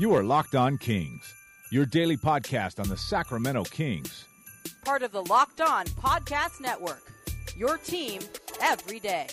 You are Locked On Kings, your daily podcast on the Sacramento Kings. Part of the Locked On Podcast Network. Your team every day.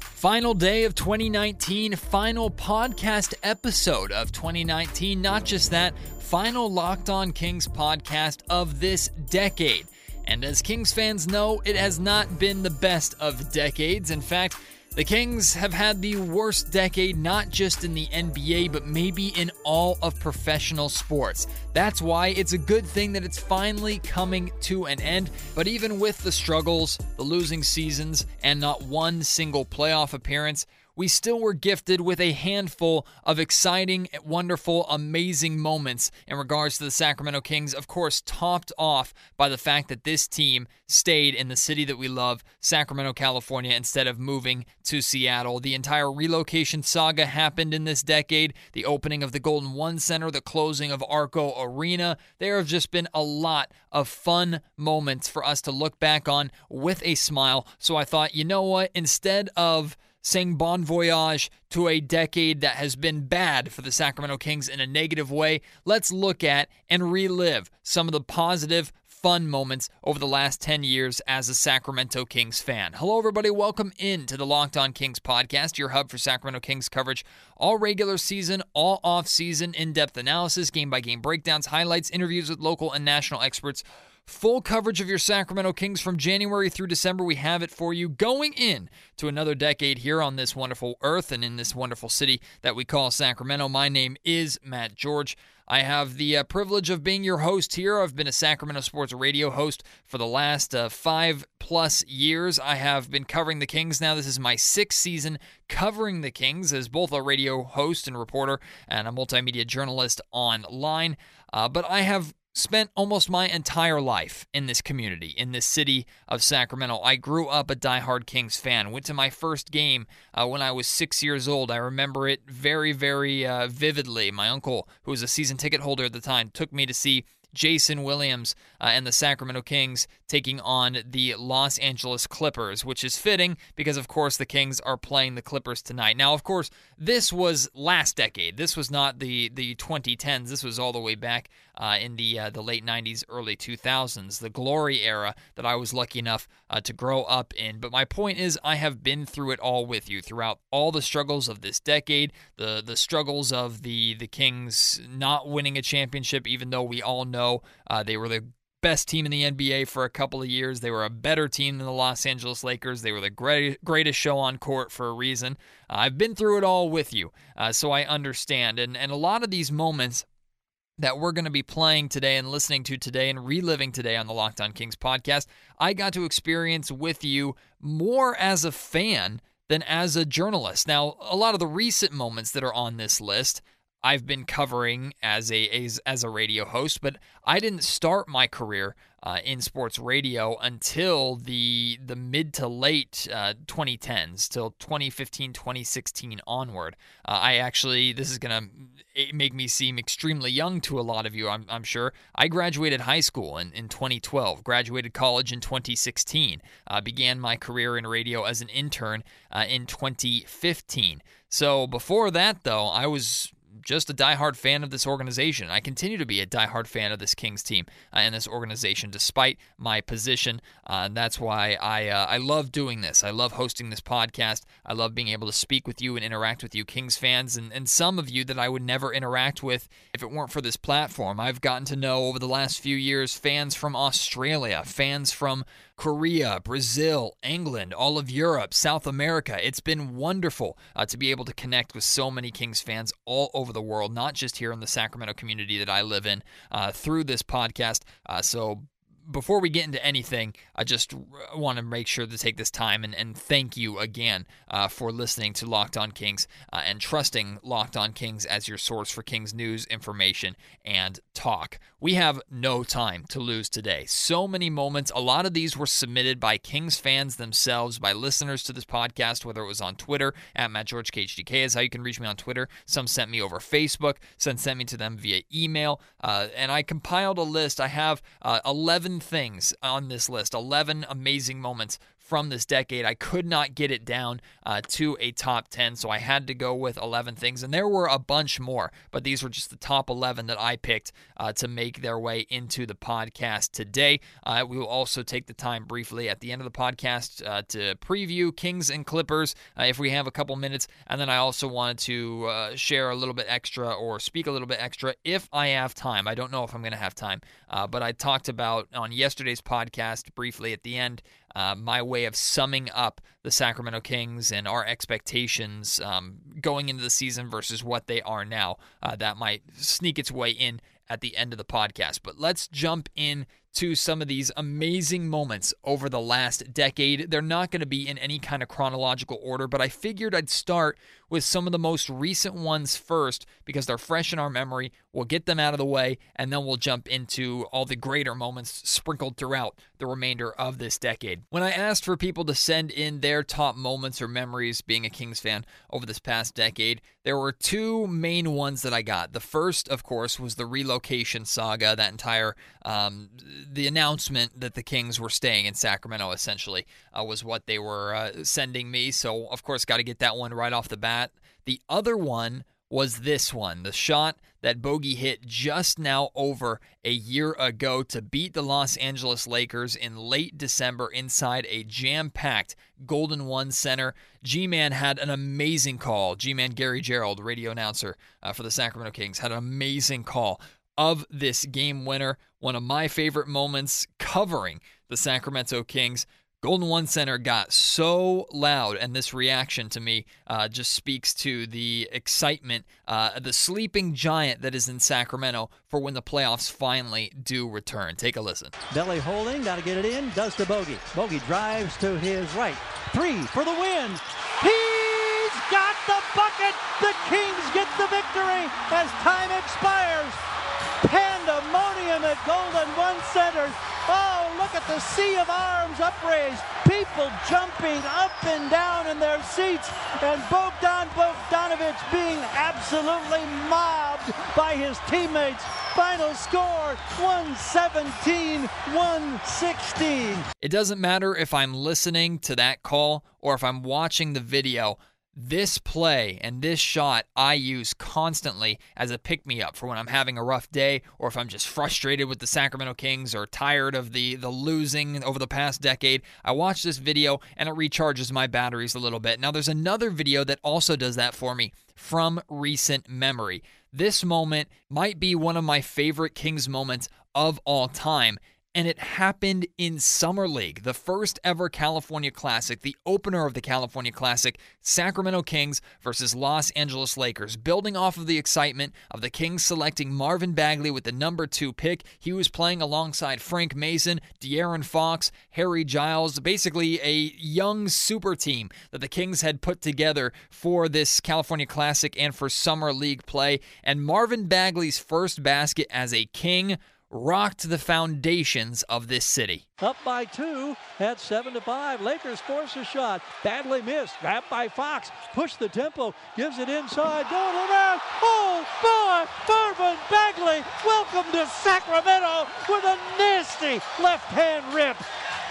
Final day of 2019, final podcast episode of 2019. Not just that, final Locked On Kings podcast of this decade. And as Kings fans know, it has not been the best of decades. In fact, the Kings have had the worst decade not just in the NBA, but maybe in all of professional sports. That's why it's a good thing that it's finally coming to an end. But even with the struggles, the losing seasons, and not one single playoff appearance, we still were gifted with a handful of exciting, wonderful, amazing moments in regards to the Sacramento Kings. Of course, topped off by the fact that this team stayed in the city that we love, Sacramento, California, instead of moving to Seattle. The entire relocation saga happened in this decade. The opening of the Golden One Center, the closing of Arco Arena. There have just been a lot of fun moments for us to look back on with a smile. So I thought, you know what? Instead of saying bon voyage to a decade that has been bad for the Sacramento Kings in a negative way, let's look at and relive some of the positive, fun moments over the last 10 years as a Sacramento Kings fan. Hello, everybody. Welcome in to the Locked On Kings podcast, your hub for Sacramento Kings coverage all regular season, all off season, in depth analysis, game by game breakdowns, highlights, interviews with local and national experts Full coverage of your Sacramento Kings from January through December. We have it for you going in to another decade here on this wonderful earth and in this wonderful city that we call Sacramento. My name is Matt George. I have the uh, privilege of being your host here. I've been a Sacramento sports radio host for the last uh, five plus years. I have been covering the Kings now. This is my sixth season covering the Kings as both a radio host and reporter and a multimedia journalist online. Uh, but I have spent almost my entire life in this community, in this city of Sacramento. I grew up a diehard Kings fan. Went to my first game uh, when I was six years old. I remember it very, very uh, vividly. My uncle, who was a season ticket holder at the time, took me to see Jason Williams uh, and the Sacramento Kings taking on the Los Angeles Clippers, which is fitting because, of course, the Kings are playing the Clippers tonight. Now, of course, this was last decade. This was not the the 2010s. This was all the way back uh, in the uh, the late 90s, early 2000s, the glory era that I was lucky enough uh, to grow up in. But my point is, I have been through it all with you throughout all the struggles of this decade, the the struggles of the the Kings not winning a championship, even though we all know uh, they were the best team in the NBA for a couple of years. They were a better team than the Los Angeles Lakers. They were the great, greatest show on court for a reason. Uh, I've been through it all with you, uh, so I understand. And and a lot of these moments that we're going to be playing today and listening to today and reliving today on the Locked On Kings podcast, I got to experience with you more as a fan than as a journalist. Now, a lot of the recent moments that are on this list I've been covering as a as, as a radio host, but I didn't start my career uh, in sports radio until the the mid to late uh, 2010s, till 2015, 2016 onward. Uh, I actually this is gonna make me seem extremely young to a lot of you. I'm, I'm sure. I graduated high school in, in 2012, graduated college in 2016, uh, began my career in radio as an intern uh, in 2015. So before that, though, I was just a diehard fan of this organization. I continue to be a diehard fan of this Kings team uh, and this organization, despite my position. Uh, and that's why I uh, I love doing this. I love hosting this podcast. I love being able to speak with you and interact with you, Kings fans, and, and some of you that I would never interact with if it weren't for this platform. I've gotten to know over the last few years fans from Australia, fans from Korea, Brazil, England, all of Europe, South America. It's been wonderful uh, to be able to connect with so many Kings fans all over the world, not just here in the Sacramento community that I live in, uh, through this podcast. Uh, so before we get into anything, I just want to make sure to take this time and, and thank you again uh, for listening to Locked On Kings uh, and trusting Locked On Kings as your source for Kings news, information, and talk. We have no time to lose today. So many moments. A lot of these were submitted by Kings fans themselves, by listeners to this podcast, whether it was on Twitter at Matt George KHTK is how you can reach me on Twitter. Some sent me over Facebook, some sent me to them via email, uh, and I compiled a list. I have uh, 11 things on this list, 11 amazing moments from this decade. I could not get it down uh, to a top 10, so I had to go with 11 things. And there were a bunch more, but these were just the top 11 that I picked uh, to make their way into the podcast today. Uh, we will also take the time briefly at the end of the podcast uh, to preview Kings and Clippers uh, if we have a couple minutes. And then I also wanted to uh, share a little bit extra or speak a little bit extra if I have time. I don't know if I'm going to have time, but I talked about on yesterday's podcast briefly at the end uh, my way of summing up the Sacramento Kings and our expectations um, going into the season versus what they are now. Uh, that might sneak its way in at the end of the podcast. But let's jump in to some of these amazing moments over the last decade. They're not going to be in any kind of chronological order, but I figured I'd start with some of the most recent ones first because they're fresh in our memory. We'll get them out of the way, and then we'll jump into all the greater moments sprinkled throughout the remainder of this decade. When I asked for people to send in their top moments or memories being a Kings fan over this past decade, there were two main ones that I got. The first, of course, was the relocation saga, that entire um, the announcement that the Kings were staying in Sacramento essentially uh, was what they were uh, sending me. So, of course, got to get that one right off the bat. The other one was this one the shot that Bogey hit just now over a year ago to beat the Los Angeles Lakers in late December inside a jam packed Golden One Center. G Man had an amazing call. G Man Gary Gerould, radio announcer uh, for the Sacramento Kings, had an amazing call of this game winner. One of my favorite moments covering the Sacramento Kings. Golden One Center got so loud, and this reaction to me uh, just speaks to the excitement, uh, the sleeping giant that is in Sacramento for when the playoffs finally do return. Take a listen. Belly holding, got to get it in, does to Bogey. Bogey drives to his right. Three for the win. He's got the bucket. The Kings get the victory as time expires pandemonium at Golden One Center. Oh, look at the sea of arms upraised. People jumping up and down in their seats. And Bogdan Bogdanovic being absolutely mobbed by his teammates. Final score 117 116. It doesn't matter if I'm listening to that call or if I'm watching the video. This play and this shot I use constantly as a pick me up for when I'm having a rough day or if I'm just frustrated with the Sacramento Kings or tired of the, the losing over the past decade. I watch this video and it recharges my batteries a little bit. Now, there's another video that also does that for me from recent memory. This moment might be one of my favorite Kings moments of all time and it happened in Summer League, the first ever California Classic, the opener of the California Classic, Sacramento Kings versus Los Angeles Lakers. Building off of the excitement of the Kings selecting Marvin Bagley with the number two pick, he was playing alongside Frank Mason, De'Aaron Fox, Harry Giles, basically a young super team that the Kings had put together for this California Classic and for Summer League play. And Marvin Bagley's first basket as a King rocked the foundations of this city. Up by two at seven to five. Lakers force a shot. Badly missed. Grabbed by Fox. Push the tempo. Gives it inside. Going around. Oh boy! Marvin Bagley. Welcome to Sacramento with a nasty left hand rip.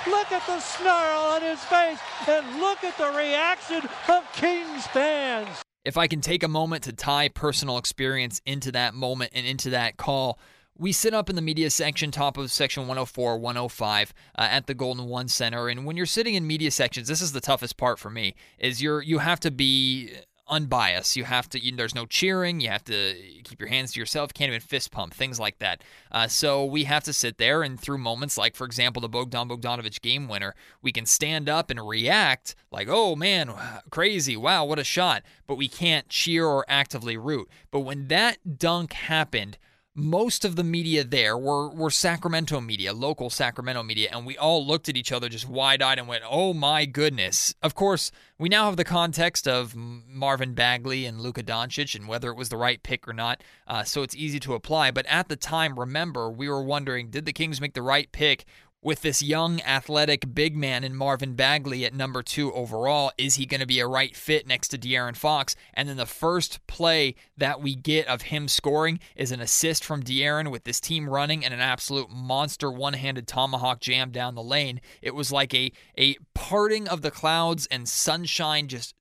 Look at the snarl on his face and look at the reaction of Kings fans. If I can take a moment to tie personal experience into that moment and into that call, we sit up in the media section, top of section 104, 105 uh, at the Golden One Center. And when you're sitting in media sections, this is the toughest part for me: is you're you have to be unbiased. You have to. You, there's no cheering. You have to keep your hands to yourself. Can't even fist pump things like that. Uh, so we have to sit there and through moments like, for example, the Bogdan Bogdanovic game winner, we can stand up and react like, "Oh man, crazy! Wow, what a shot!" But we can't cheer or actively root. But when that dunk happened most of the media there were, were Sacramento media, local Sacramento media, and we all looked at each other just wide eyed and went, oh my goodness. Of course, we now have the context of Marvin Bagley and Luka Doncic and whether it was the right pick or not, uh, so it's easy to apply. But at the time, remember, we were wondering did the Kings make the right pick with this young, athletic big man in Marvin Bagley at number two overall. Is he going to be a right fit next to De'Aaron Fox? And then the first play that we get of him scoring is an assist from De'Aaron with this team running and an absolute monster one-handed tomahawk jam down the lane. It was like a a parting of the clouds and sunshine just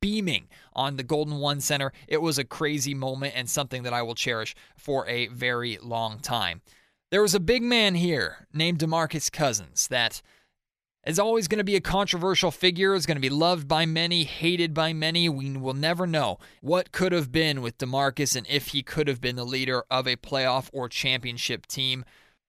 beaming on the Golden One Center. It was a crazy moment and something that I will cherish for a very long time. There was a big man here named DeMarcus Cousins that is always going to be a controversial figure, is going to be loved by many, hated by many. We will never know what could have been with DeMarcus and if he could have been the leader of a playoff or championship team.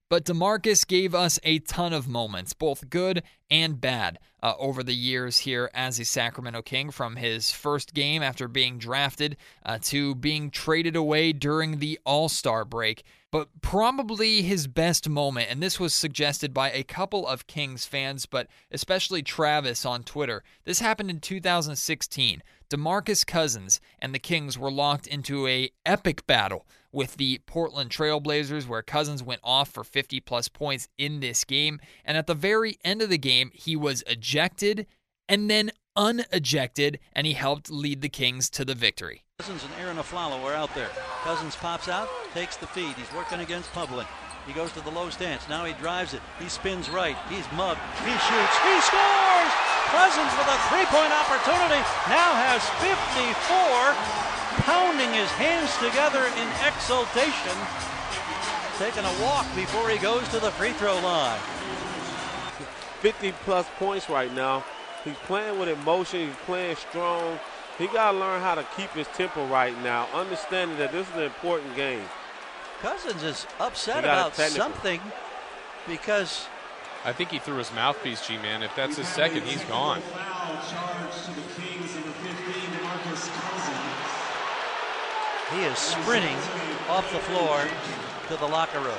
But DeMarcus gave us a ton of moments, both good and bad, uh, over the years here as a Sacramento King, from his first game after being drafted uh, to being traded away during the All Star break but probably his best moment, and this was suggested by a couple of Kings fans, but especially Travis on Twitter. This happened in 2016. DeMarcus Cousins and the Kings were locked into a epic battle with the Portland Trailblazers where Cousins went off for 50 plus points in this game, and at the very end of the game, he was ejected and then unejected, and he helped lead the Kings to the victory. Cousins and Arron Afflalo are out there. Cousins pops out, takes the feed. He's working against Public. He goes to the low stance. Now he drives it. He spins right. He's mugged. He shoots. He scores! Cousins with a three-point opportunity now has 54, pounding his hands together in exultation. Taking a walk before he goes to the free throw line. 50 plus points right now. He's playing with emotion. He's playing strong. He got to learn how to keep his tempo right now, understanding that this is an important game. Cousins is upset about something because. I think he threw his mouthpiece, G Man. If that's his second, he's gone. He is sprinting off the floor to the locker room.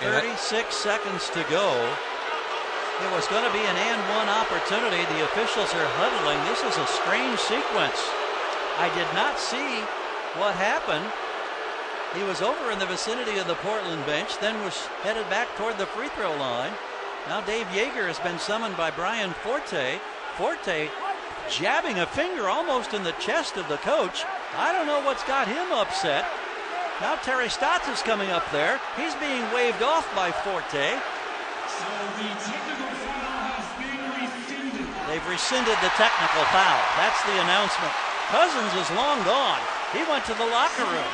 36 seconds to go. It was going to be an and one opportunity. The officials are huddling. This is a strange sequence. I did not see what happened. He was over in the vicinity of the Portland bench, then was headed back toward the free throw line. Now Dave Joerger has been summoned by Brian Forte. Forte jabbing a finger almost in the chest of the coach. I don't know what's got him upset. Now Terry Stotts is coming up there. He's being waved off by Forte. They've rescinded the technical foul. That's the announcement. Cousins is long gone. He went to the locker room.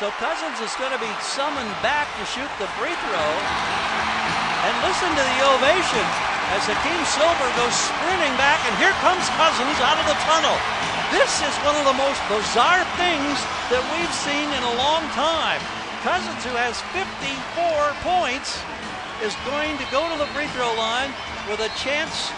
So Cousins is going to be summoned back to shoot the free throw. And listen to the ovation as Hakeem Silver goes sprinting back, and here comes Cousins out of the tunnel. This is one of the most bizarre things that we've seen in a long time. Cousins, who has 54 points, is going to go to the free throw line with a chance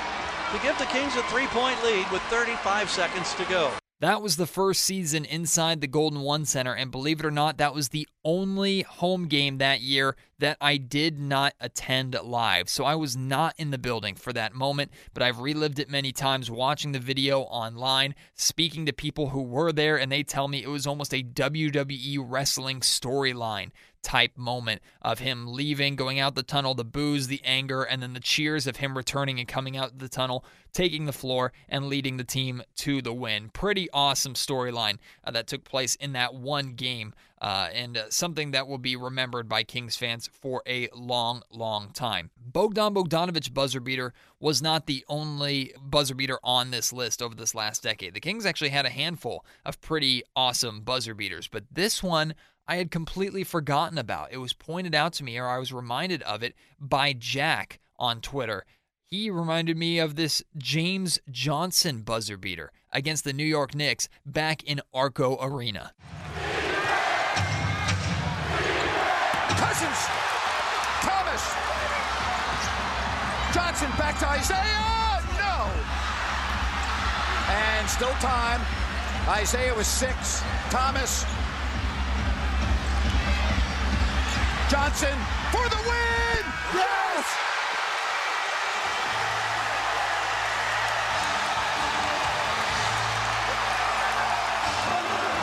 to give the Kings a three point lead with 35 seconds to go. That was the first season inside the Golden One Center, and believe it or not, that was the only home game that year that I did not attend live. So I was not in the building for that moment, but I've relived it many times watching the video online, speaking to people who were there, and they tell me it was almost a WWE wrestling storyline type moment of him leaving, going out the tunnel, the booze, the anger, and then the cheers of him returning and coming out the tunnel, taking the floor, and leading the team to the win. Pretty awesome storyline uh, that took place in that one game, uh, and uh, something that will be remembered by Kings fans for a long, long time. Bogdan Bogdanovic buzzer beater was not the only buzzer beater on this list over this last decade. The Kings actually had a handful of pretty awesome buzzer beaters, but this one I had completely forgotten about. It was pointed out to me, or I was reminded of it by Jack on Twitter. He reminded me of this James Johnson buzzer beater against the New York Knicks back in Arco Arena. Cousins, Thomas, Johnson back to Isaiah. No. And still time. Isaiah was six. Thomas Johnson for the win! Yes!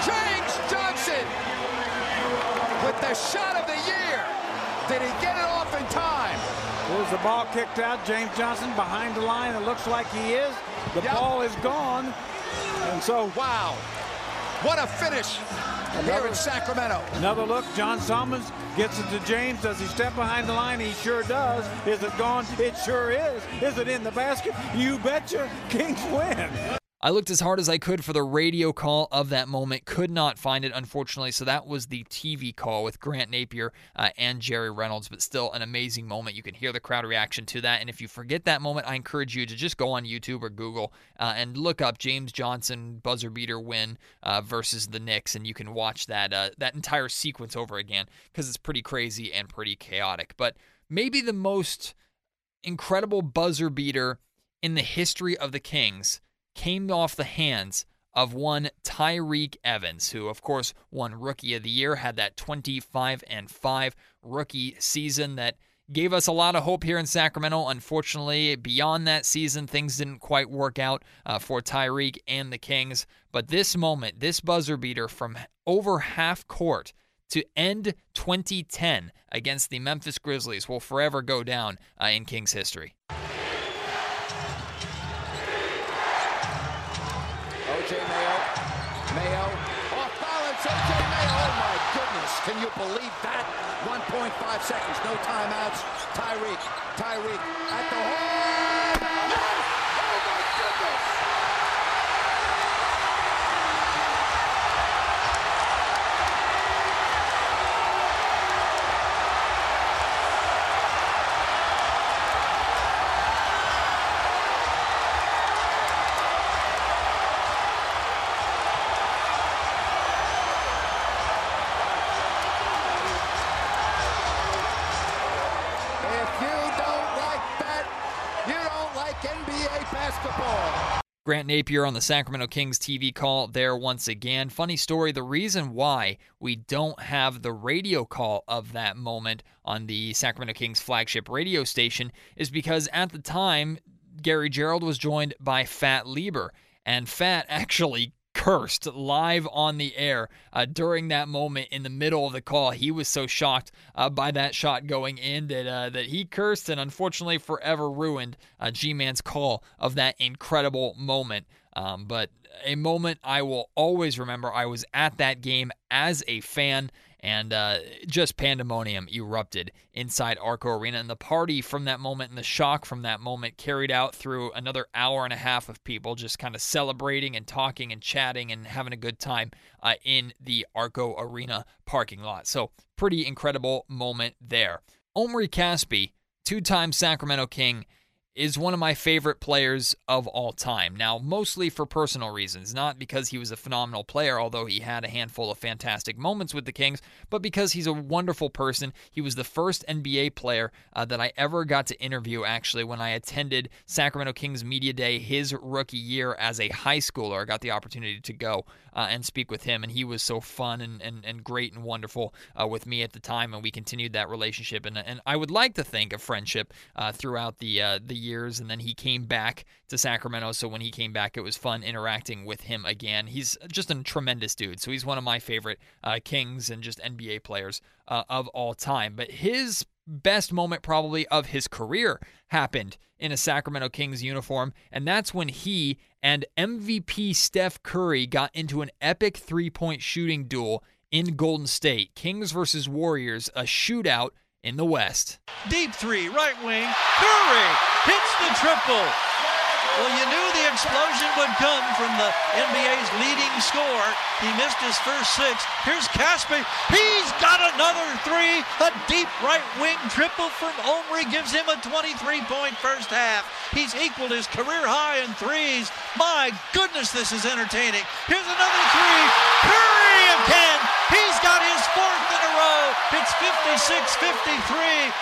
James Johnson with the shot of the year. Did he get it off in time? Was the ball kicked out? James Johnson behind the line. It looks like he is. The yep. ball is gone. And so. Wow. What a finish another, here in Sacramento. Another look. John Salmons gets it to James. Does he step behind the line? He sure does. Is it gone? It sure is. Is it in the basket? You betcha. Kings win. I looked as hard as I could for the radio call of that moment, could not find it, unfortunately. So that was the TV call with Grant Napear uh, and Jerry Reynolds, but still an amazing moment. You can hear the crowd reaction to that. And if you forget that moment, I encourage you to just go on YouTube or Google uh, and look up James Johnson buzzer beater win uh, versus the Knicks, and you can watch that uh, that entire sequence over again because it's pretty crazy and pretty chaotic. But maybe the most incredible buzzer beater in the history of the Kings came off the hands of one Tyreke Evans, who of course won Rookie of the Year, had that 25 and 5 rookie season that gave us a lot of hope here in Sacramento. Unfortunately, beyond that season, things didn't quite work out uh, for Tyreke and the Kings. But this moment, this buzzer beater from over half court to end 2010 against the Memphis Grizzlies will forever go down uh, in Kings history. Mayo. Mayo off balance, O.J. Mayo. Oh, my goodness. Can you believe that? 1.5 seconds. No timeouts. Tyreke. Tyreke at the horn. Yes! Oh, my goodness. Grant Napear on the Sacramento Kings TV call there once again. Funny story the reason why we don't have the radio call of that moment on the Sacramento Kings flagship radio station is because at the time, Gary Gerould was joined by Fat Lever. And Fat actually cursed live on the air uh, during that moment in the middle of the call. He was so shocked uh, by that shot going in that uh, that he cursed and unfortunately forever ruined uh, G-Man's call of that incredible moment. Um, but a moment I will always remember. I was at that game as a fan and uh, just pandemonium erupted inside Arco Arena. And the party from that moment and the shock from that moment carried out through another hour and a half of people just kind of celebrating and talking and chatting and having a good time uh, in the Arco Arena parking lot. So, pretty incredible moment there. Omri Caspi, two time Sacramento King is one of my favorite players of all time. Now, mostly for personal reasons, not because he was a phenomenal player, although he had a handful of fantastic moments with the Kings, but because he's a wonderful person. He was the first NBA player uh, that I ever got to interview, actually, when I attended Sacramento Kings Media Day his rookie year as a high schooler. I got the opportunity to go uh, and speak with him, and he was so fun and, and, and great and wonderful uh, with me at the time, and we continued that relationship. And, and I would like to think of friendship uh, throughout the, uh, the years, and then he came back to Sacramento. So when he came back, it was fun interacting with him again. He's just a tremendous dude. So he's one of my favorite uh, Kings and just NBA players uh, of all time. But his best moment, probably of his career, happened in a Sacramento Kings uniform. And that's when he and MVP Steph Curry got into an epic three point shooting duel in Golden State. Kings versus Warriors, a shootout in the West. Deep three, right wing. Curry hits the triple. Well, you knew the explosion would come from the NBA's leading scorer. He missed his first six. Here's Caspi. He's got another three. A deep right wing triple from Omri gives him a 23 point first half. He's equaled his career high in threes. My goodness, this is entertaining. Here's another three. Curry again. He's got his fourth row. It's 56 53.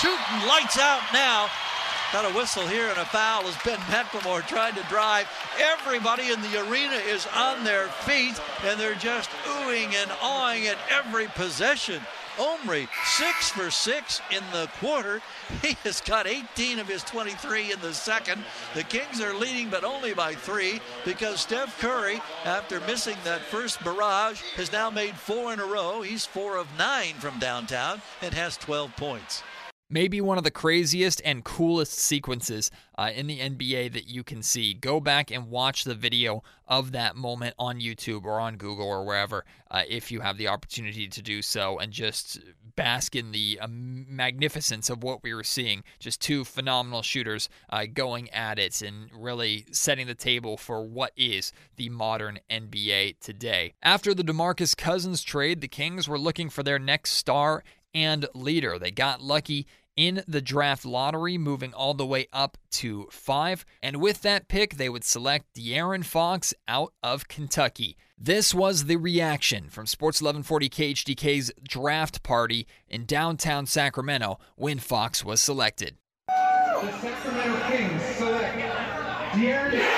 Shooting lights out now. Got a whistle here and a foul as Ben McLemore tried to drive. Everybody in the arena is on their feet and they're just oohing and awing at every possession. Omri, six for six in the quarter. He has got 18 of his 23 in the second. The Kings are leading, but only by three because Steph Curry, after missing that first barrage, has now made four in a row. He's four of nine from downtown and has 12 points. Maybe one of the craziest and coolest sequences uh, in the NBA that you can see. Go back and watch the video of that moment on YouTube or on Google or wherever uh, if you have the opportunity to do so and just bask in the um, magnificence of what we were seeing. Just two phenomenal shooters uh, going at it and really setting the table for what is the modern NBA today. After the DeMarcus Cousins trade, the Kings were looking for their next star and leader. They got lucky in the draft lottery, moving all the way up to five. And with that pick, they would select De'Aaron Fox out of Kentucky. This was the reaction from Sports 1140 KHTK's draft party in downtown Sacramento when Fox was selected. The Sacramento Kings select De'Aaron.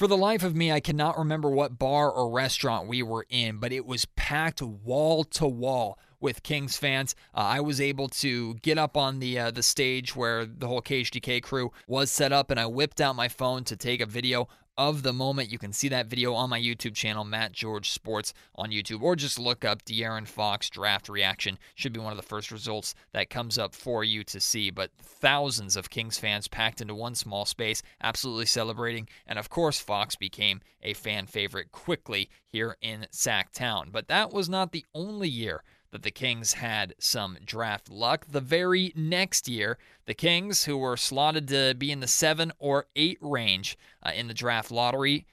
For the life of me, I cannot remember what bar or restaurant we were in, but it was packed wall to wall with Kings fans. Uh, I was able to get up on the uh, the stage where the whole KHTK crew was set up, and I whipped out my phone to take a video of the moment. You can see that video on my YouTube channel, Matt George Sports on YouTube, or just look up De'Aaron Fox draft reaction. Should be one of the first results that comes up for you to see. But thousands of Kings fans packed into one small space, absolutely celebrating. And of course, Fox became a fan favorite quickly here in Sacktown. But that was not the only year that the Kings had some draft luck. The very next year, the Kings, who were slotted to be in the seven or eight range uh, in the draft lottery,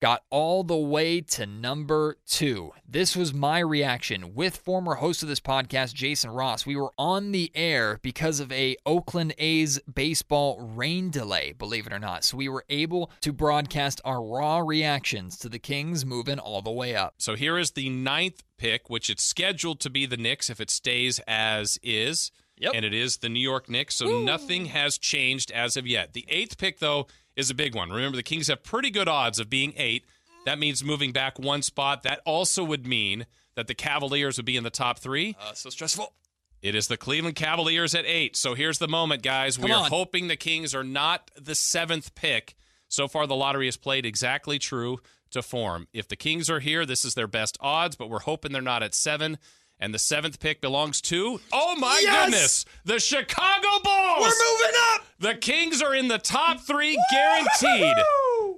got all the way to number two. This was my reaction with former host of this podcast, Jason Ross. We were on the air because of a Oakland A's baseball rain delay, believe it or not. So we were able to broadcast our raw reactions to the Kings moving all the way up. So here is the ninth pick, which it's scheduled to be the Knicks if it stays as is. Yep. And it is the New York Knicks, so Woo. nothing has changed as of yet. The eighth pick, though, is a big one. Remember, the Kings have pretty good odds of being eight. That means moving back one spot. That also would mean that the Cavaliers would be in the top three. Uh, so stressful. It is the Cleveland Cavaliers at eight. So here's the moment, guys. Come we are on. hoping the Kings are not the seventh pick. So far, the lottery has played exactly true to form. If the Kings are here, this is their best odds, but we're hoping they're not at seven. And the seventh pick belongs to, oh my Yes! goodness, the Chicago Bulls. We're moving up. The Kings are in the top three, guaranteed.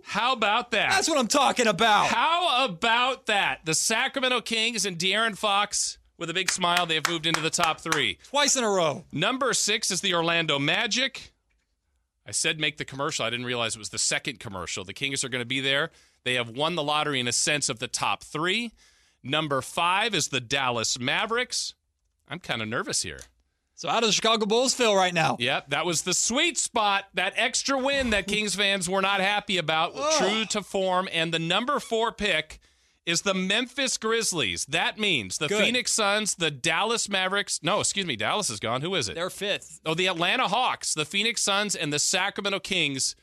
How about that? That's what I'm talking about. How about that? The Sacramento Kings and De'Aaron Fox, with a big smile, they have moved into the top three. Twice in a row. Number six is the Orlando Magic. I said make the commercial. I didn't realize it was the second commercial. The Kings are going to be there. They have won the lottery in a sense of the top three. Number five is the Dallas Mavericks. I'm kind of nervous here. So how do the Chicago Bulls feel right now? Yep, that was the sweet spot, that extra win that Kings fans were not happy about, true to form. And the number four pick is the Memphis Grizzlies. That means the Good. Phoenix Suns, the Dallas Mavericks. No, excuse me, Dallas is gone. Who is it? They're fifth. Oh, the Atlanta Hawks, the Phoenix Suns, and the Sacramento Kings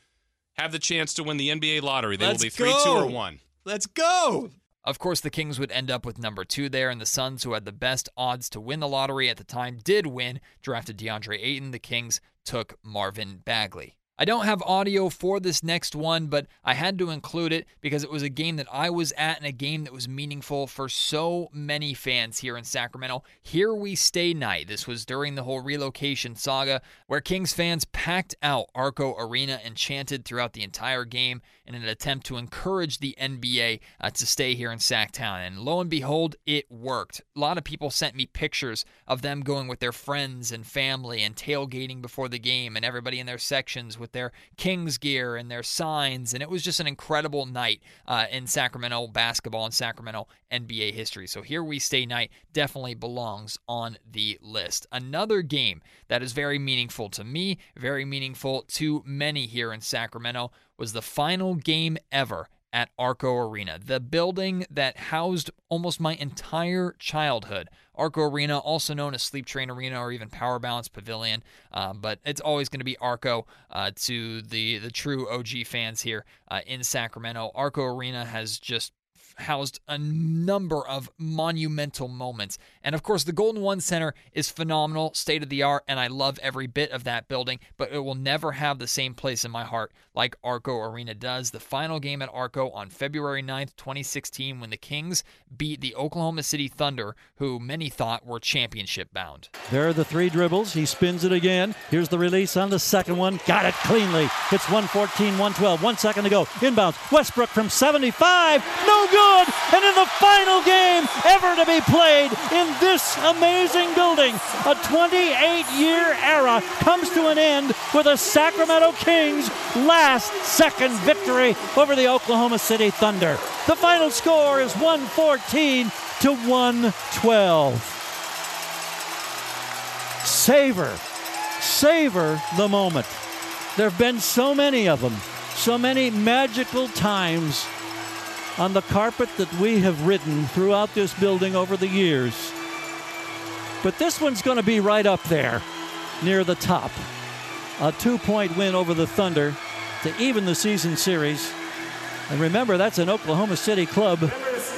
have the chance to win the NBA lottery. They Let's will be 3 2 or 1. Let's go. Of course, the Kings would end up with number two there, and the Suns, who had the best odds to win the lottery at the time, did win, drafted DeAndre Ayton. The Kings took Marvin Bagley. I don't have audio for this next one, but I had to include it because it was a game that I was at and a game that was meaningful for so many fans here in Sacramento. Here We Stay Night. This was during the whole relocation saga where Kings fans packed out Arco Arena and chanted throughout the entire game in an attempt to encourage the NBA uh, to stay here in Sacktown. And lo and behold, it worked. A lot of people sent me pictures of them going with their friends and family and tailgating before the game and everybody in their sections with with their Kings gear and their signs. And it was just an incredible night uh, in Sacramento basketball and Sacramento NBA history. So here we stay night definitely belongs on the list. Another game that is very meaningful to me, very meaningful to many here in Sacramento, was the final game ever at Arco Arena, the building that housed almost my entire childhood. Arco Arena, also known as Sleep Train Arena or even Power Balance Pavilion, uh, but it's always going to be Arco uh, to the the true OG fans here uh, in Sacramento. Arco Arena has just housed a number of monumental moments. And of course, the Golden One Center is phenomenal, state of the art, and I love every bit of that building, but it will never have the same place in my heart like Arco Arena does. The final game at Arco on February 9th, 2016, when the Kings beat the Oklahoma City Thunder, who many thought were championship bound. There are the three dribbles. He spins it again. Here's the release on the second one. Got it cleanly. It's 114, 112. One second to go. Inbounds. Westbrook from 75. No good. And in the final game ever to be played in this amazing building, a 28 year era comes to an end with a Sacramento Kings last second victory over the Oklahoma City Thunder. The final score is 114 to 112. Savor, savor the moment. There have been so many of them, so many magical times on the carpet that we have ridden throughout this building over the years. But this one's going to be right up there near the top. A two point win over the Thunder to even the season series. And remember, that's an Oklahoma City club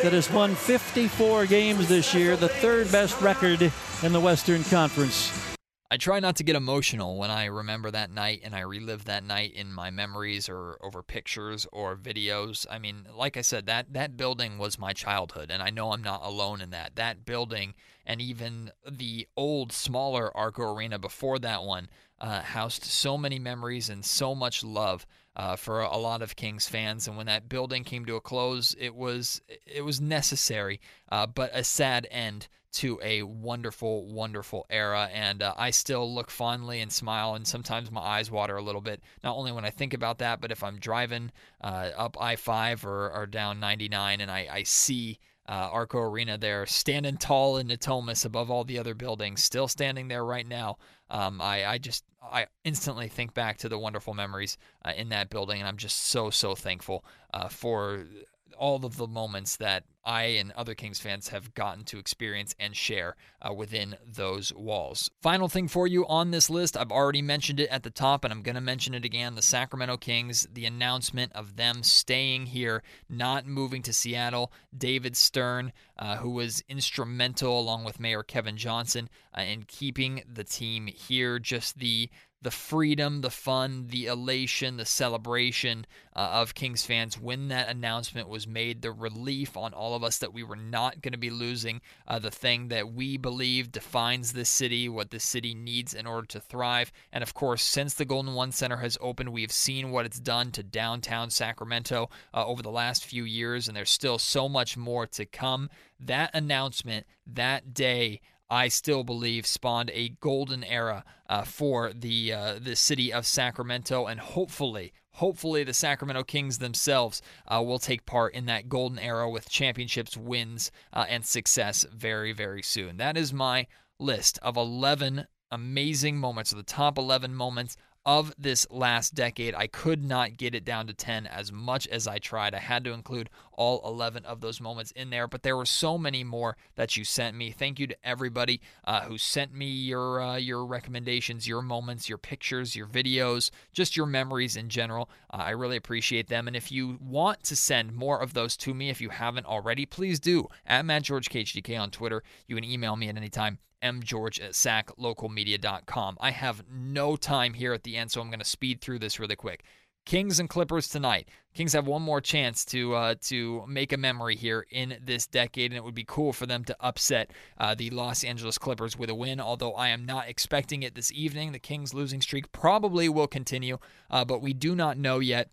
that has won 54 games this year, the third best record in the Western Conference. I try not to get emotional when I remember that night and I relive that night in my memories or over pictures or videos. I mean, like I said, that that building was my childhood and I know I'm not alone in that. That building and even the old smaller Arco Arena before that one uh, housed so many memories and so much love uh, for a lot of Kings fans. And when that building came to a close, it was it was necessary, uh, but a sad end to a wonderful, wonderful era. And uh, I still look fondly and smile, and sometimes my eyes water a little bit, not only when I think about that, but if I'm driving uh, up I 5 or, or, down 99 and I, I see. Uh, Arco Arena there, standing tall in Natomas above all the other buildings, still standing there right now. Um, I, I just I instantly think back to the wonderful memories uh, in that building, and I'm just so so thankful uh, for all of the moments that I and other Kings fans have gotten to experience and share uh, within those walls. Final thing for you on this list, I've already mentioned it at the top, and I'm going to mention it again the Sacramento Kings, the announcement of them staying here, not moving to Seattle. David Stern, uh, who was instrumental along with Mayor Kevin Johnson uh, in keeping the team here, just the the freedom, the fun, the elation, the celebration uh, of Kings fans when that announcement was made, the relief on all of us that we were not going to be losing uh, the thing that we believe defines this city, what this city needs in order to thrive. And of course, since the Golden One Center has opened, we've seen what it's done to downtown Sacramento uh, over the last few years, and there's still so much more to come. That announcement that day I still believe spawned a golden era uh, for the uh, the city of Sacramento, and hopefully, hopefully, the Sacramento Kings themselves uh, will take part in that golden era with championships, wins, uh, and success very, very soon. That is my list of 11 amazing moments, of the top 11 moments of this last decade. I could not get it down to 10 as much as I tried. I had to include all 11 of those moments in there, but there were so many more that you sent me. Thank you to everybody uh, who sent me your uh, your recommendations, your moments, your pictures, your videos, just your memories in general. Uh, I really appreciate them. And if you want to send more of those to me, if you haven't already, please do at Matt George KHTK on Twitter. You can email me at any time mgeorge at saclocalmedia.com. I have no time here at the end, so I'm going to speed through this really quick. Kings and Clippers tonight. Kings have one more chance to uh, to make a memory here in this decade, and it would be cool for them to upset uh, the Los Angeles Clippers with a win. Although I am not expecting it this evening, the Kings losing streak probably will continue, uh, but we do not know yet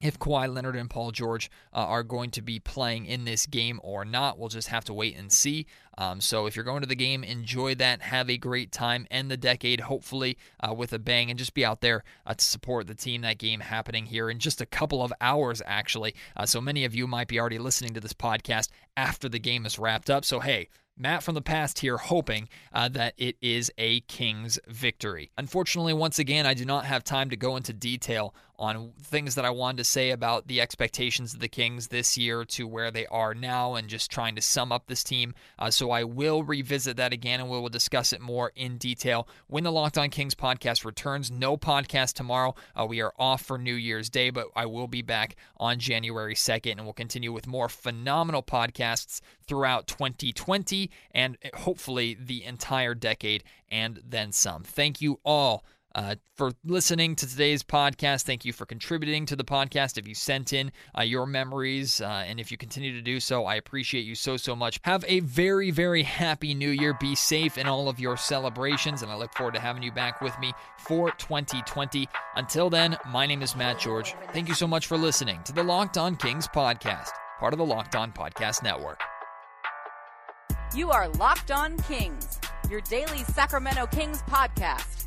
if Kawhi Leonard and Paul George uh, are going to be playing in this game or not. We'll just have to wait and see. Um, so if you're going to the game, enjoy that. Have a great time. End the decade, hopefully, uh, with a bang, and just be out there uh, to support the team. That game happening here in just a couple of hours, actually. Uh, so many of you might be already listening to this podcast after the game is wrapped up. So, hey, Matt from the past here hoping uh, that it is a Kings victory. Unfortunately, once again, I do not have time to go into detail on things that I wanted to say about the expectations of the Kings this year to where they are now and just trying to sum up this team. Uh, so I will revisit that again and we will discuss it more in detail when the Locked On Kings podcast returns. No podcast tomorrow. Uh, we are off for New Year's Day, but I will be back on January 2nd and we'll continue with more phenomenal podcasts throughout 2020 and hopefully the entire decade and then some. Thank you all uh, for listening to today's podcast. Thank you for contributing to the podcast. If you sent in uh, your memories uh, and if you continue to do so, I appreciate you so, so much. Have a very, very happy new year. Be safe in all of your celebrations, and I look forward to having you back with me for 2020. Until then, my name is Matt George. Thank you so much for listening to the Locked On Kings podcast, part of the Locked On Podcast Network. You are Locked On Kings, your daily Sacramento Kings podcast